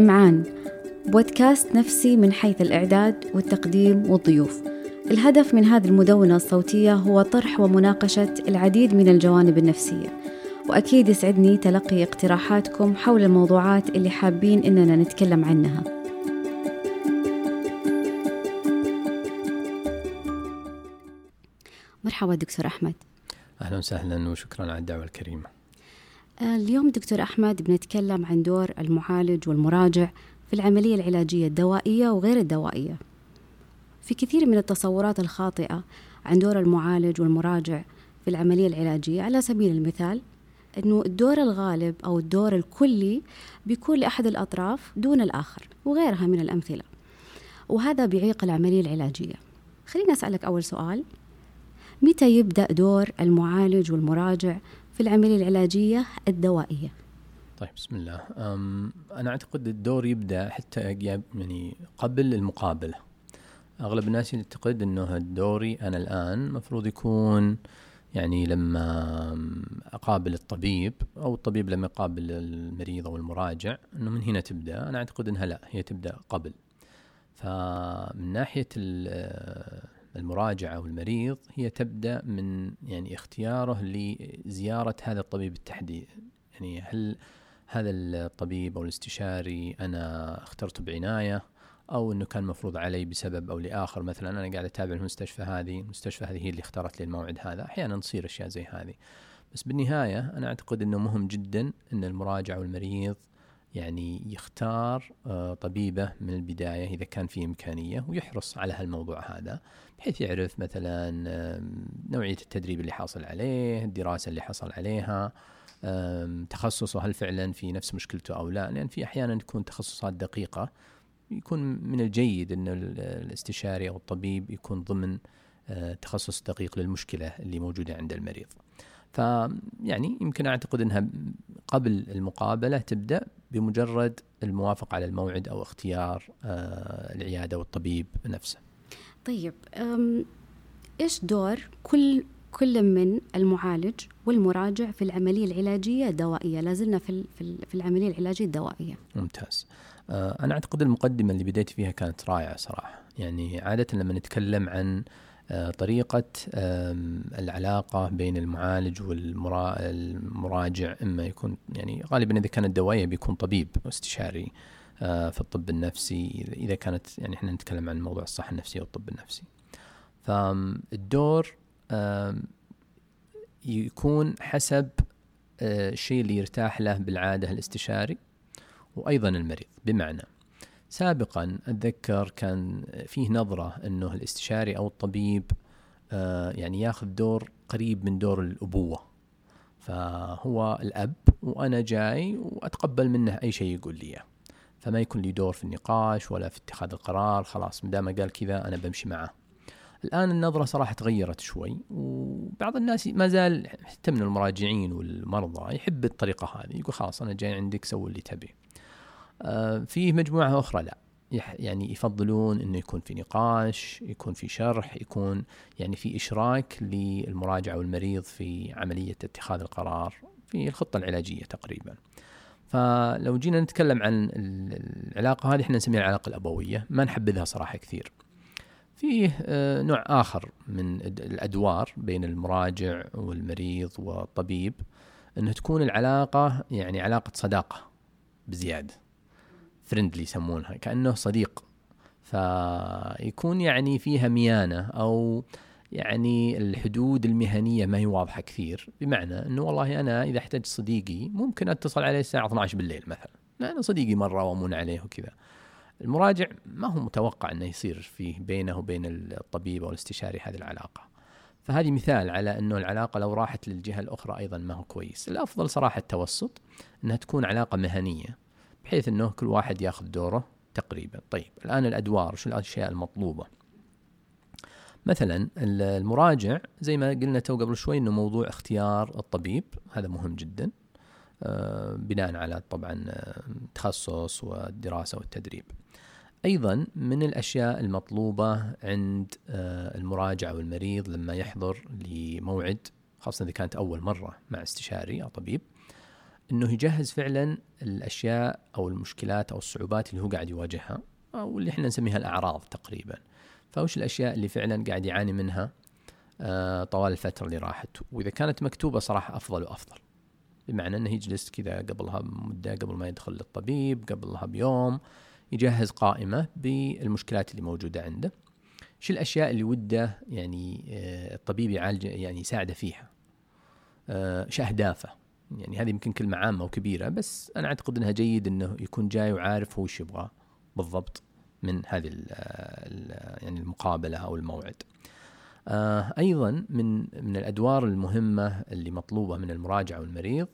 إمعان بودكاست نفسي من حيث الإعداد والتقديم والضيوف. الهدف من هذه المدونة الصوتية هو طرح ومناقشة العديد من الجوانب النفسية وأكيد يسعدني تلقي اقتراحاتكم حول الموضوعات اللي حابين إننا نتكلم عنها. مرحبا دكتور أحمد. أهلا وسهلا وشكرا على الدعوة الكريمة. اليوم دكتور أحمد بنتكلم عن دور المعالج والمراجع في العملية العلاجية الدوائية وغير الدوائية. في كثير من التصورات الخاطئة عن دور المعالج والمراجع في العملية العلاجية على سبيل المثال أنه الدور الغالب أو الدور الكلي بيكون لأحد الأطراف دون الآخر وغيرها من الأمثلة وهذا بيعيق العملية العلاجية. خليني أسألك أول سؤال. متى يبدأ دور المعالج والمراجع في العملية العلاجية الدوائية؟ طيب بسم الله. أنا أعتقد الدور يبدأ حتى يعني قبل المقابلة. أغلب الناس يعتقد أنه دوري أنا الآن المفروض يكون يعني لما أقابل الطبيب أو الطبيب لما يقابل المريض أو المراجع أنه من هنا تبدأ. أنا أعتقد أنها لا هي تبدأ قبل. فمن ناحية المراجعة والمريض هي تبدأ من يعني اختياره لزيارة هذا الطبيب بالتحديد يعني هل هذا الطبيب أو الاستشاري أنا اخترته بعناية أو أنه كان مفروض علي بسبب أو لآخر مثلا أنا قاعد أتابع المستشفى هذه المستشفى هذه هي اللي اختارت لي الموعد هذا. أحيانا تصير أشياء زي هذه. بس بالنهاية أنا أعتقد أنه مهم جدا أن المراجع والمريض يعني يختار آه، طبيبة من البداية إذا كان في إمكانية ويحرص على هالموضوع هذا بحيث يعرف مثلا نوعية التدريب اللي حاصل عليه الدراسة اللي حصل عليها تخصصه هل فعلا في نفس مشكلته أو لا؟ لأن في أحيانا تكون تخصصات دقيقة يكون من الجيد أن الاستشاري أو الطبيب يكون ضمن آه، تخصص دقيق للمشكلة اللي موجودة عند المريض. فيعني يمكن أعتقد أنها قبل المقابلة تبدأ بمجرد الموافقة على الموعد أو اختيار آه، العيادة والطبيب نفسه. طيب إيش دور كل كل من المعالج والمراجع في العملية العلاجية الدوائية؟ لازلنا في في العملية العلاجية الدوائية. ممتاز. آه، أنا أعتقد المقدمة اللي بديت فيها كانت رائعة صراحة. يعني عادة لما نتكلم عن طريقة العلاقة بين المعالج والمراجع إما يكون يعني غالبا إذا كانت دوائية بيكون طبيب واستشاري آه، في الطب النفسي. إذا كانت يعني إحنا نتكلم عن موضوع الصحة النفسية والطب النفسي. فالدور يكون حسب الشيء اللي يرتاح له بالعادة الاستشاري وأيضا المريض. بمعنى سابقا أتذكر كان فيه نظرة أنه الاستشاري أو الطبيب آه، يعني ياخذ دور قريب من دور الأبوة. فهو الأب وأنا جاي وأتقبل منه أي شيء يقول لي فما يكون لي دور في النقاش ولا في اتخاذ القرار خلاص مدام قال كذا أنا بمشي معه. الآن النظرة صراحة تغيرت شوي وبعض الناس ما زال حتى من المراجعين والمرضى يحب الطريقة هذه يقول خلاص أنا جاي عندك سوي اللي تبي. آه، في مجموعة أخرى لا يعني يفضلون إنه يكون في نقاش، يكون في شرح، يكون يعني في إشراك للمراجع والمريض في عملية اتخاذ القرار في الخطة العلاجية تقريبا. فلو جينا نتكلم عن العلاقة هذه إحنا نسميها العلاقة الأبوية، ما نحبذها صراحة كثير. فيه آه، نوع آخر من الأدوار بين المراجع والمريض والطبيب انه تكون العلاقة يعني علاقة صداقة بزيادة. فريندلي يسمونها كأنه صديق. فيكون يعني فيها ميانة أو يعني الحدود المهنية ما هي واضحة كثير. بمعنى إنه والله أنا إذا احتجت صديقي ممكن أتصل عليه الساعة 12 بالليل مثلا. لأنه صديقي مرة وأمون عليه وكذا. المراجع ما هو متوقع إنه يصير فيه بينه وبين الطبيب أو الاستشاري هذه العلاقة. فهذه مثال على إنه العلاقة لو راحت للجهة الأخرى أيضا ما هو كويس. الأفضل صراحة التوسط إنها تكون علاقة مهنية. بحيث إنه كل واحد ياخذ دوره تقريبا. طيب الآن الأدوار شو الأشياء المطلوبة؟ مثلا المراجع زي ما قلنا تو قبل شوي إنه موضوع اختيار الطبيب هذا مهم جدا. آه، بناء على طبعا التخصص والدراسة والتدريب. أيضا من الأشياء المطلوبة عند آه، المراجع والمريض لما يحضر لموعد خاصة إذا كانت أول مرة مع استشاري أو طبيب إنه يجهز فعلا الأشياء أو المشكلات أو الصعوبات اللي هو قاعد يواجهها أو اللي إحنا نسميها الأعراض تقريبا. فوش الأشياء اللي فعلا قاعد يعاني منها؟ آه، طوال الفترة اللي راحت. وإذا كانت مكتوبة صراحة أفضل وأفضل. بمعنى إنه يجلس كذا قبلها بمدة قبل ما يدخل للطبيب قبلها بيوم يجهز قائمة بالمشكلات اللي موجودة عنده. شو الأشياء اللي وده يعني آه، الطبيب يعالج يعني يساعده فيها؟ آه، شو أهدافه؟ يعني هذه يمكن كلمة عامة وكبيرة بس أنا أعتقد إنها جيد إنه يكون جاي وعارف هو يبغى بالضبط من هذه ال ال يعني المقابلة أو الموعد. آه أيضا من من الأدوار المهمة اللي مطلوبة من المراجع والمريض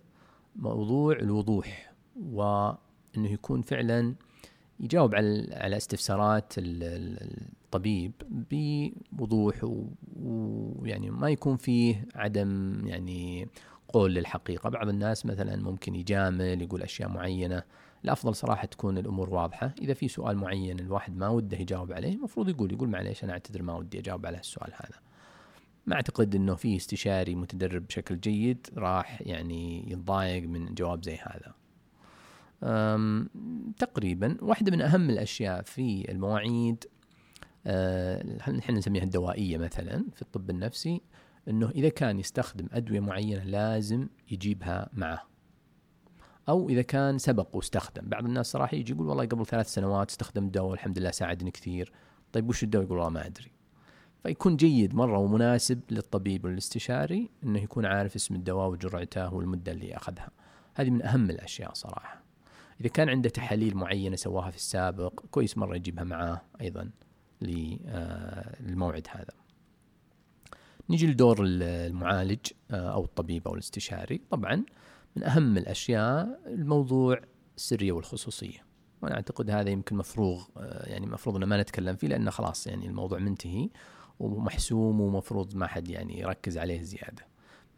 موضوع الوضوح وإنه يكون فعلا يجاوب على على استفسارات الطبيب بوضوح ويعني ما يكون فيه عدم يعني قول للحقيقة بعض الناس مثلا ممكن يجامل يقول أشياء معينة. الأفضل صراحة تكون الأمور واضحة. إذا في سؤال معين الواحد ما وده يجاوب عليه المفروض يقول يقول معليش أنا أعتذر ما ودي أجاوب على السؤال هذا. ما أعتقد أنه في استشاري متدرب بشكل جيد راح يعني يتضايق من جواب زي هذا. تقريبا واحدة من أهم الأشياء في المواعيد آه، نسميها الدوائية مثلا في الطب النفسي إنه إذا كان يستخدم أدوية معينة لازم يجيبها معه. أو إذا كان سبق واستخدم. بعض الناس صراحة يجي يقول والله قبل ثلاث سنوات استخدم دواء الحمد لله ساعدني كثير. طيب وش الدواء؟ يقول والله ما أدري. فيكون جيد مرة ومناسب للطبيب والاستشاري إنه يكون عارف اسم الدواء وجرعته والمدة اللي أخذها. هذه من أهم الأشياء صراحة. إذا كان عنده تحاليل معينة سواها في السابق كويس مرة يجيبها معاه أيضا للموعد هذا. نيجي لدور المعالج آه، أو الطبيب أو الاستشاري. طبعا من أهم الأشياء الموضوع السرية والخصوصية. وأنا أعتقد هذا يمكن مفروغ آه، يعني مفروض ان ما نتكلم فيه لأنه خلاص يعني الموضوع منتهي ومحسوم ومفروض ما حد يعني يركز عليه زيادة.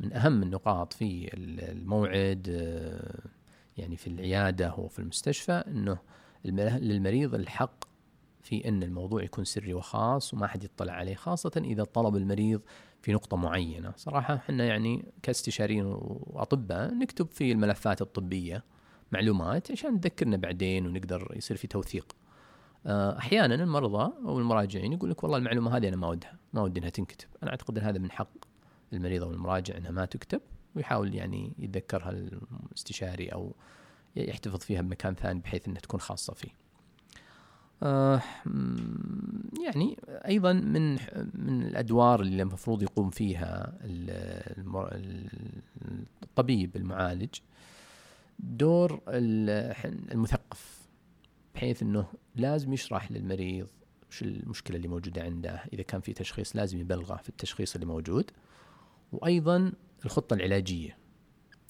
من أهم النقاط في الموعد آه، يعني في العيادة وفي المستشفى إنه للمريض الحق في إن الموضوع يكون سري وخاص وما حد يطلع عليه خاصة إذا طلب المريض في نقطة معينة. صراحة إحنا يعني كاستشاريين وأطباء نكتب في الملفات الطبية معلومات عشان تذكرنا بعدين ونقدر يصير في توثيق. آه، أحيانا المرضى أو المراجعين يقول لك والله المعلومة هذه أنا ما ودها ما ودي أنها تنكتب. أنا أعتقد أن هذا من حق المريض أو المراجع أنها ما تكتب ويحاول يعني يتذكرها الاستشاري أو يحتفظ فيها بمكان ثاني بحيث أنها تكون خاصة فيه. يعني أيضا من من الأدوار اللي المفروض يقوم فيها الطبيب المعالج دور المثقف بحيث إنه لازم يشرح للمريض وش المشكلة اللي موجودة عنده. إذا كان في تشخيص لازم يبلغه في التشخيص اللي موجود. وأيضا الخطة العلاجية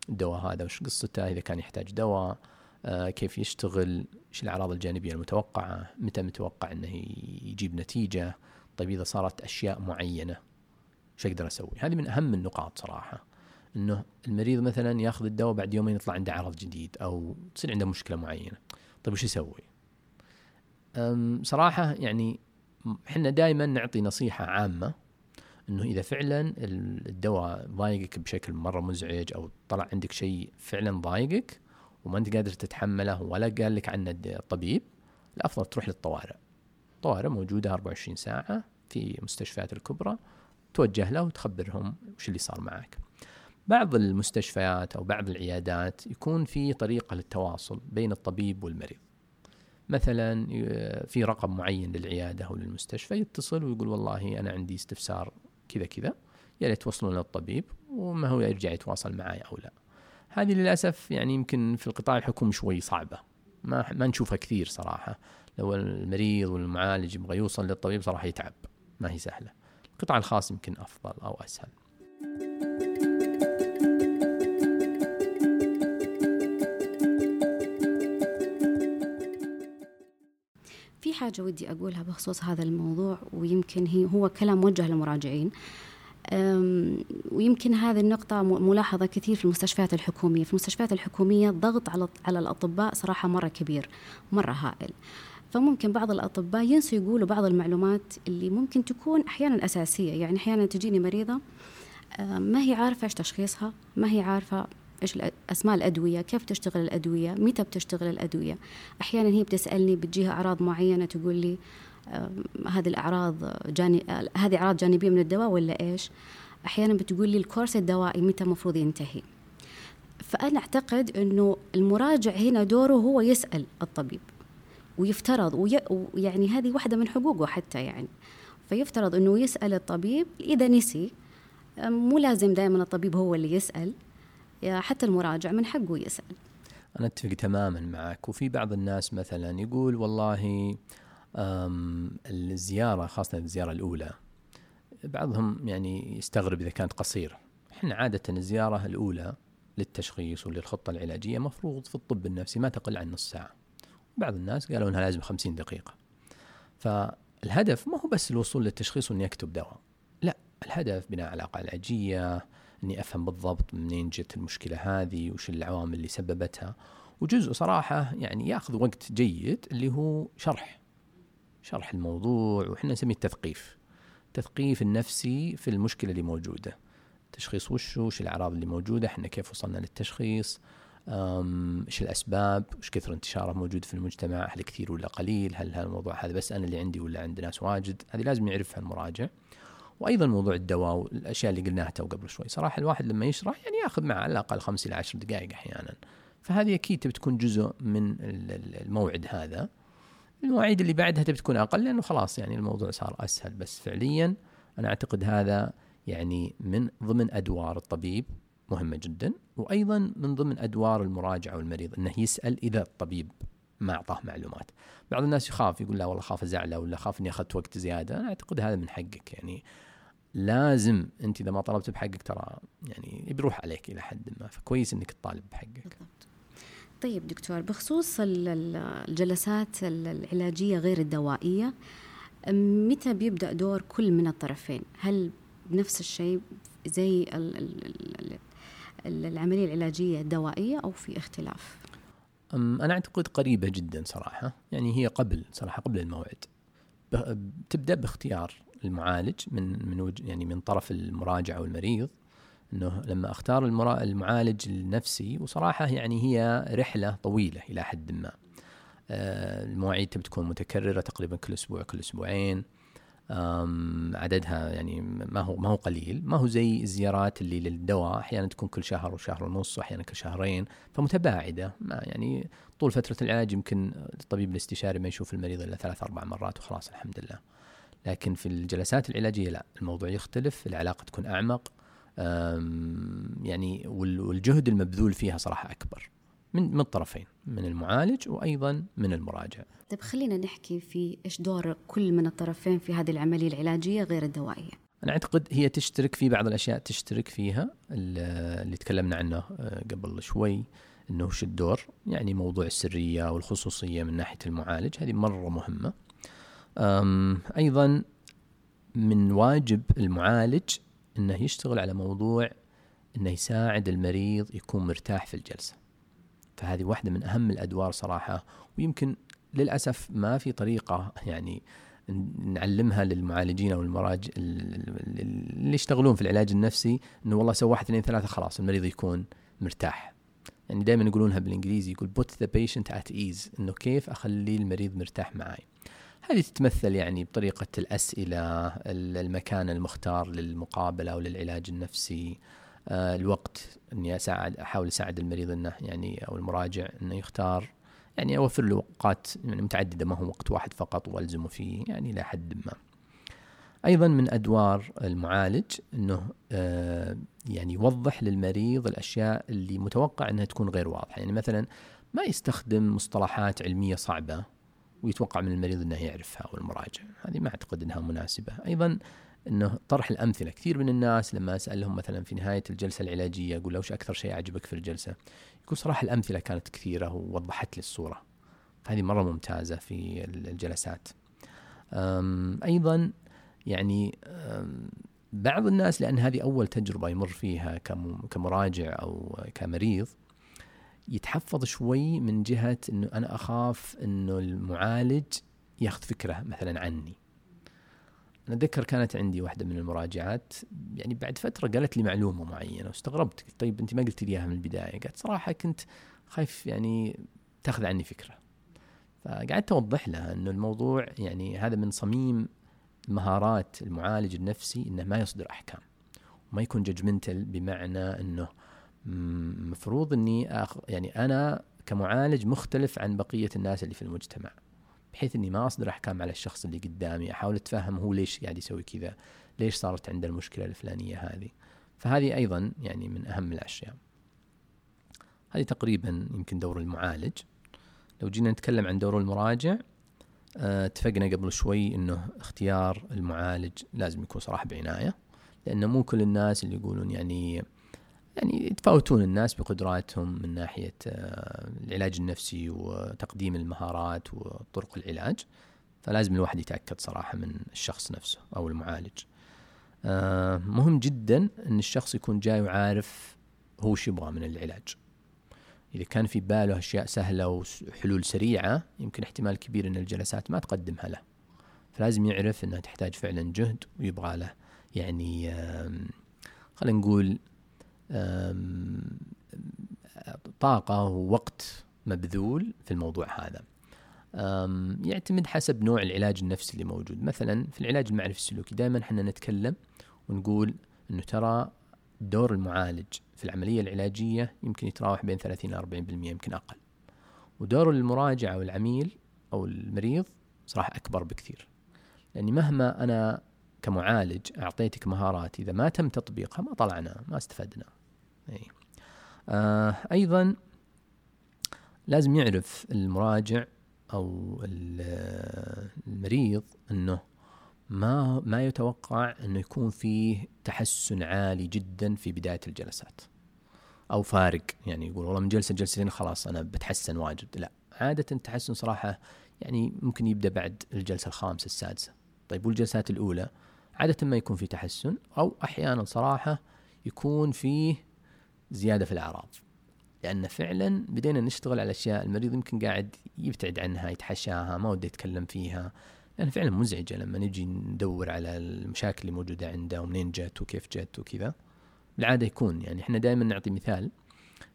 الدواء هذا وش قصته؟ إذا كان يحتاج دواء. آه، كيف يشتغل إيش الأعراض الجانبية المتوقعة متى متوقع إنه يجيب نتيجة طيب إذا صارت أشياء معينة إيش أقدر أسوي؟ هذه من أهم النقاط صراحة إنه المريض مثلا ياخذ الدواء بعد يومين يطلع عنده عرض جديد أو تصير عنده مشكلة معينة. طيب وش يسوي؟ صراحة يعني إحنا دائما نعطي نصيحة عامة إنه إذا فعلا الدواء ضايقك بشكل مرة مزعج أو طلع عندك شيء فعلا ضايقك وما أنت قادر تتحمله ولا قال لك عنه الطبيب الافضل تروح للطوارئ. الطوارئ موجودة 24 ساعة في المستشفيات الكبرى توجه له وتخبرهم وش اللي صار معك. بعض المستشفيات أو بعض العيادات يكون في طريقة للتواصل بين الطبيب والمريض. مثلا في رقم معين للعيادة أو للمستشفى يتصل ويقول والله أنا عندي استفسار كذا كذا يا ريت توصلون للطبيب وما هو يرجع يتواصل معي أو لا. هذه للأسف يعني يمكن في القطاع الحكومي شوي صعبة. ما ما نشوفها كثير صراحة. لو المريض والمعالج يبغى يوصل للطبيب صراحة يتعب. ما هي سهلة. القطاع الخاص يمكن أفضل أو أسهل. في حاجة ودي أقولها بخصوص هذا الموضوع ويمكن هي هو كلام موجه للمراجعين. ويمكن هذه النقطة ملاحظة كثير في المستشفيات الحكومية. في المستشفيات الحكومية الضغط على على الأطباء صراحة مرة كبير مرة هائل. فممكن بعض الأطباء ينسوا يقولوا بعض المعلومات اللي ممكن تكون أحيانا أساسية. يعني أحيانا تجيني مريضة ما هي عارفة إيش تشخيصها؟ ما هي عارفة إيش أسماء الأدوية؟ كيف تشتغل الأدوية؟ متى بتشتغل الأدوية؟ أحيانا هي بتسألني بتجيها أعراض معينة تقول لي هذه الأعراض جاني هذه أعراض جانبية من الدواء ولا إيش؟ أحيانا بتقول لي الكورس الدوائي متى المفروض ينتهي. فأنا أعتقد إنه المراجع هنا دوره هو يسأل الطبيب ويفترض ويعني هذه واحدة من حقوقه حتى يعني. فيفترض إنه يسأل الطبيب إذا نسي مو لازم دائما الطبيب هو اللي يسأل حتى المراجع من حقه يسأل. أنا أتفق تماما معك. وفي بعض الناس مثلا يقول والله الزيارة خاصة الزيارة الأولى بعضهم يعني يستغرب إذا كانت قصيره إحنا عادة الزيارة الأولى للتشخيص وللخطة العلاجية مفروض في الطب النفسي ما تقل عن نص ساعة. بعض الناس قالوا إنها لازم 50 دقيقة. فالهدف ما هو بس الوصول للتشخيص وإني أكتب دواء. لا الهدف بناء علاقه علاجية إني أفهم بالضبط منين جت المشكلة هذه وش العوامل اللي سببتها. وجزء صراحة يعني ياخذ وقت جيد اللي هو شرح. شرح الموضوع وحنا نسميه التثقيف. التثقيف النفسي في المشكلة اللي موجودة. تشخيص وش وش الأعراض اللي موجودة؟ إحنا كيف وصلنا للتشخيص؟ إيش الأسباب؟ إيش كثر انتشاره موجود في المجتمع؟ هل كثير ولا قليل؟ هل هذا الموضوع هذا بس أنا اللي عندي ولا عند ناس واجد؟ هذه لازم يعرفها المراجع وأيضا موضوع الدواء والأشياء اللي قلناها تو قبل شوي. صراحة الواحد لما يشرح يعني ياخذ معه على الأقل خمس إلى عشر دقائق أحيانا. فهذه أكيد تبي تكون جزء من الموعد هذا. المواعيد اللي بعدها تبي تكون أقل لأنه خلاص يعني الموضوع صار أسهل بس فعليا أنا أعتقد هذا يعني من ضمن أدوار الطبيب مهمة جدا وأيضا من ضمن أدوار المراجع والمريض إنه يسأل إذا الطبيب ما أعطاه معلومات. بعض الناس يخاف يقول لا والله خاف أزعله ولا خاف إني أخذت وقت زيادة، أنا أعتقد هذا من حقك يعني لازم أنت إذا ما طلبت بحقك ترى يعني بيروح عليك إلى حد ما فكويس إنك تطالب بحقك. بالضبط. طيب دكتور بخصوص الجلسات العلاجية غير الدوائية متى بيبدأ دور كل من الطرفين؟ هل بنفس الشيء زي العملية العلاجية الدوائية أو في اختلاف؟ أنا أعتقد قريبة جدا صراحة، يعني هي قبل صراحة قبل الموعد. تبدأ باختيار المعالج من من يعني من طرف المراجع والمريض إنه لما أختار المعالج النفسي وصراحة يعني هي رحلة طويلة إلى حد ما. آه، المواعيد تبي تكون متكررة تقريبا كل أسبوع كل أسبوعين. عددها يعني ما هو ما هو قليل. ما هو زي الزيارات اللي للدواء أحيانا تكون كل شهر وشهر ونص واحيانا كل شهرين. فمتباعدة. ما يعني طول فترة العلاج يمكن الطبيب الاستشاري ما يشوف المريض إلا ثلاث أربع مرات وخلاص الحمد لله. لكن في الجلسات العلاجية لا الموضوع يختلف العلاقة تكون أعمق. يعني والجهد المبذول فيها صراحة أكبر من من الطرفين من المعالج وأيضا من المراجع. طيب خلينا نحكي في إيش دور كل من الطرفين في هذه العملية العلاجية غير الدوائية. أنا أعتقد هي تشترك في بعض الأشياء تشترك فيها اللي تكلمنا عنه آه، قبل شوي إنه وش الدور يعني موضوع السرية والخصوصية من ناحية المعالج هذه مرة مهمة. أيضا من واجب المعالج إنه يشتغل على موضوع إنه يساعد المريض يكون مرتاح في الجلسة. فهذه واحدة من أهم الأدوار صراحة ويمكن للأسف ما في طريقة يعني نعلمها للمعالجين أو المراجع اللي يشتغلون في العلاج النفسي إنه والله سوى واحد اثنين ثلاثة خلاص المريض يكون مرتاح. يعني دائما يقولونها بالإنجليزي يقول put the patient at ease إنه كيف أخلي المريض مرتاح معي. هذه تتمثل يعني بطريقة الأسئلة المكان المختار للمقابلة أو للعلاج النفسي آه، الوقت إني اساعد أحاول أساعد المريض إنه يعني أو المراجع إنه يختار يعني أوفر له اوقات يعني متعددة ما هو وقت واحد فقط وألزمه فيه يعني إلى حد ما. أيضا من أدوار المعالج إنه آه، يعني يوضح للمريض الأشياء اللي متوقع إنها تكون غير واضحة، يعني مثلا ما يستخدم مصطلحات علمية صعبة ويتوقع من المريض إنه يعرفها أو المراجع، هذه ما أعتقد إنها مناسبة، أيضا إنه طرح الأمثلة. كثير من الناس لما أسألهم مثلا في نهاية الجلسة العلاجية أقول له وش أكثر شيء عجبك في الجلسة؟ يقول صراحة الأمثلة كانت كثيرة ووضحت لي الصورة. هذه مرة ممتازة في الجلسات. أيضا يعني بعض الناس لأن هذه أول تجربة يمر فيها كمراجع أو كمريض يتحفظ شوي من جهة إنه أنا أخاف إنه المعالج ياخذ فكرة مثلا عني. أنا أتذكر كانت عندي واحدة من المراجعات يعني بعد فترة قالت لي معلومة معينة واستغربت قلت طيب أنت ما قلت لي إياها من البداية؟ قالت صراحة كنت خايف يعني تاخذ عني فكرة. فقعدت أوضح لها إنه الموضوع يعني هذا من صميم مهارات المعالج النفسي إنه ما يصدر أحكام وما يكون ججمنتال بمعنى إنه مفروض إني أخ يعني أنا كمعالج مختلف عن بقية الناس اللي في المجتمع بحيث إني ما أصدر أحكام على الشخص اللي قدامي أحاول أتفهم هو ليش قاعد يسوي كذا ليش صارت عنده المشكلة الفلانية هذه. فهذه أيضا يعني من أهم الأشياء. هذه تقريبا يمكن دور المعالج. لو جينا نتكلم عن دور المراجع آه، اتفقنا قبل شوي إنه اختيار المعالج لازم يكون صراحة بعناية لأنه مو كل الناس اللي يقولون يعني يعني يتفاوتون الناس بقدراتهم من ناحية آه، العلاج النفسي وتقديم المهارات وطرق العلاج. فلازم الواحد يتأكد صراحة من الشخص نفسه أو المعالج. آه، مهم جدا إن الشخص يكون جاي وعارف هو شو يبغى من العلاج. إذا كان في باله أشياء سهلة وحلول سريعة يمكن احتمال كبير أن الجلسات ما تقدمها له. فلازم يعرف أنها تحتاج فعلا جهد ويبغى له يعني خلينا نقول طاقة ووقت مبذول في الموضوع هذا. يعتمد حسب نوع العلاج النفسي اللي موجود. مثلا في العلاج المعرفي السلوكي دائما إحنا نتكلم ونقول إنه ترى دور المعالج في العملية العلاجية يمكن يتراوح بين 30 إلى 40% يمكن أقل. ودور المراجع والعميل أو المريض صراحة أكبر بكثير. لأني مهما أنا كمعالج أعطيتك مهارات إذا ما تم تطبيقها ما طلعنا ما استفدنا. أي. آه أيضا لازم يعرف المراجع أو المريض أنه ما ما يتوقع إنه يكون فيه تحسن عالي جدا في بداية الجلسات. أو فارق يعني يقول والله من جلسة جلستين خلاص أنا بتحسن واجد. لا عادة التحسن صراحة يعني ممكن يبدأ بعد الجلسة الخامسة السادسة. طيب والجلسات الأولى؟ عادة ما يكون في تحسن أو أحيانا صراحة يكون فيه زيادة في الأعراض. لأن فعلا بدينا نشتغل على أشياء المريض يمكن قاعد يبتعد عنها يتحشاها ما وده يتكلم فيها. لأن فعلا مزعجة لما نجي ندور على المشاكل اللي موجودة عنده ومنين جت وكيف جت وكذا. بالعادة يكون يعني إحنا دائما نعطي مثال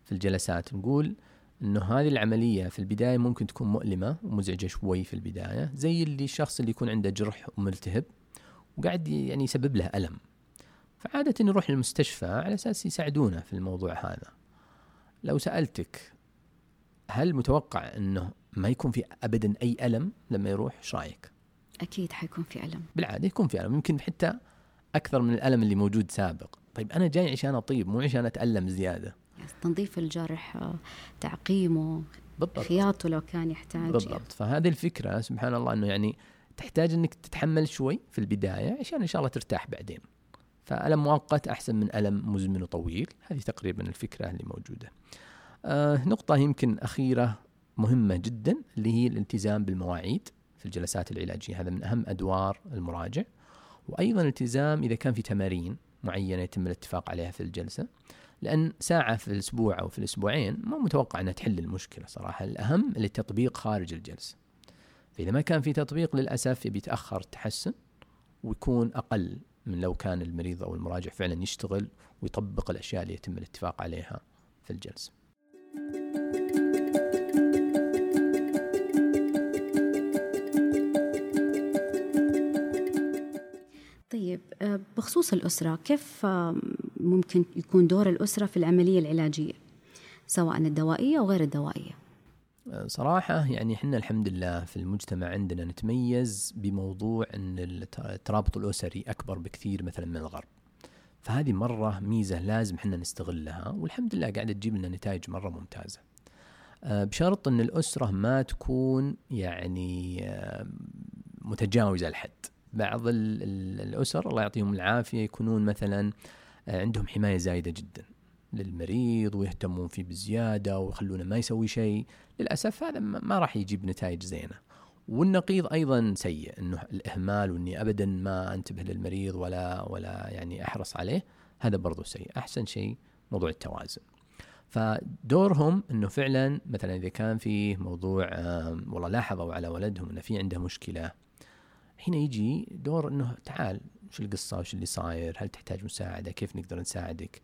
في الجلسات نقول إنه هذه العملية في البداية ممكن تكون مؤلمة ومزعجة شوي في البداية زي اللي الشخص اللي يكون عنده جرح وملتهب وقاعد يعني يسبب له ألم. فعادة يروح للمستشفى على أساس يساعدونه في الموضوع هذا. لو سألتك هل متوقع أنه ما يكون في أبدا أي ألم لما يروح إيش رأيك؟ أكيد حيكون في ألم. بالعادة يكون في ألم يمكن حتى أكثر من الألم اللي موجود سابق. طيب أنا جاي عشان أطيب مو عشان أتألم زيادة. تنظيف الجرح تعقيمه بالضبط. خياطه لو كان يحتاج بالضبط. يعني. فهذه الفكرة سبحان الله إنه يعني تحتاج إنك تتحمل شوي في البداية عشان إن شاء الله ترتاح بعدين. فألم مؤقت أحسن من ألم مزمن وطويل هذه تقريبا الفكرة اللي موجودة. آه نقطة يمكن أخيرة مهمة جدا اللي هي الالتزام بالمواعيد في الجلسات العلاجية. هذا من أهم أدوار المراجع. وأيضا التزام إذا كان في تمارين معينة يتم الاتفاق عليها في الجلسة لأن ساعة في الأسبوع أو في الأسبوعين ما متوقع أنها تحل المشكلة صراحة. الأهم التطبيق خارج الجلسة. فإذا ما كان في تطبيق للأسف يتأخر التحسن ويكون أقل من لو كان المريض أو المراجع فعلا يشتغل ويطبق الأشياء اللي يتم الاتفاق عليها في الجلسة. طيب آه، بخصوص الأسرة كيف آه، ممكن يكون دور الأسرة في العملية العلاجية سواء الدوائية أو غير الدوائية؟ صراحة يعني إحنا الحمد لله في المجتمع عندنا نتميز بموضوع إن الترابط الأسري أكبر بكثير مثلا من الغرب. فهذه مرة ميزة لازم إحنا نستغلها والحمد لله قاعدة تجيب لنا نتائج مرة ممتازة. بشرط إن الأسرة ما تكون يعني متجاوزة الحد. بعض الأسر الله يعطيهم العافية يكونون مثلا آه، عندهم حماية زايدة جدا. للمريض ويهتمون فيه بزيادة ويخلونه ما يسوي شيء. للأسف هذا ما راح يجيب نتائج زينة. والنقيض أيضا سيء إنه الإهمال وإني ابدا ما أنتبه للمريض ولا ولا يعني أحرص عليه. هذا برضو سيء. أحسن شيء موضوع التوازن. فدورهم إنه فعلا مثلا إذا كان في موضوع والله لاحظوا على ولدهم إنه في عنده مشكلة. هنا يجي دور إنه تعال شو القصة؟ وش اللي صاير؟ هل تحتاج مساعدة؟ كيف نقدر نساعدك؟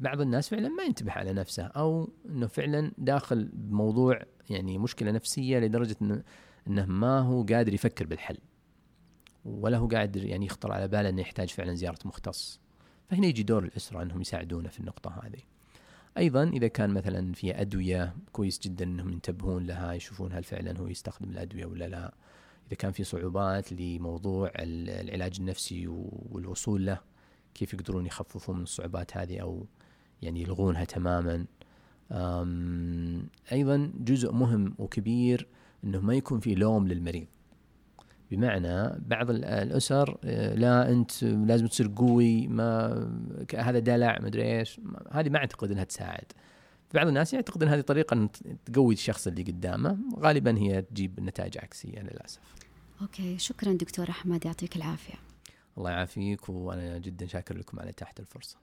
بعض الناس فعلا ما ينتبه على نفسه أو إنه فعلا داخل بموضوع يعني مشكلة نفسية لدرجة انه إنه ما هو قادر يفكر بالحل ولا هو قادر يعني يخطر على باله إنه يحتاج فعلا زيارة مختص. فهنا يجي دور الأسرة إنهم يساعدونه في النقطة هذه. أيضا إذا كان مثلا في أدوية كويس جدا إنهم ينتبهون لها يشوفون هل فعلا هو يستخدم الأدوية ولا لا. إذا كان في صعوبات لموضوع العلاج النفسي والوصول له كيف يقدرون يخففون من الصعوبات هذه أو يعني يلغونها تماما. أيضا جزء مهم وكبير إنه ما يكون في لوم للمريض. بمعنى بعض الأسر آه، لا أنت لازم تصير قوي ما هذا دلع ما أدري إيش هذه ما أعتقد إنها تساعد. بعض الناس يعتقد إن هذه طريقة أن تقوي الشخص اللي قدامه غالبا هي تجيب نتائج عكسية للأسف. أوكي شكرا دكتور أحمد يعطيك العافية. الله يعافيك وأنا جدا شاكر لكم على إتاحة الفرصة.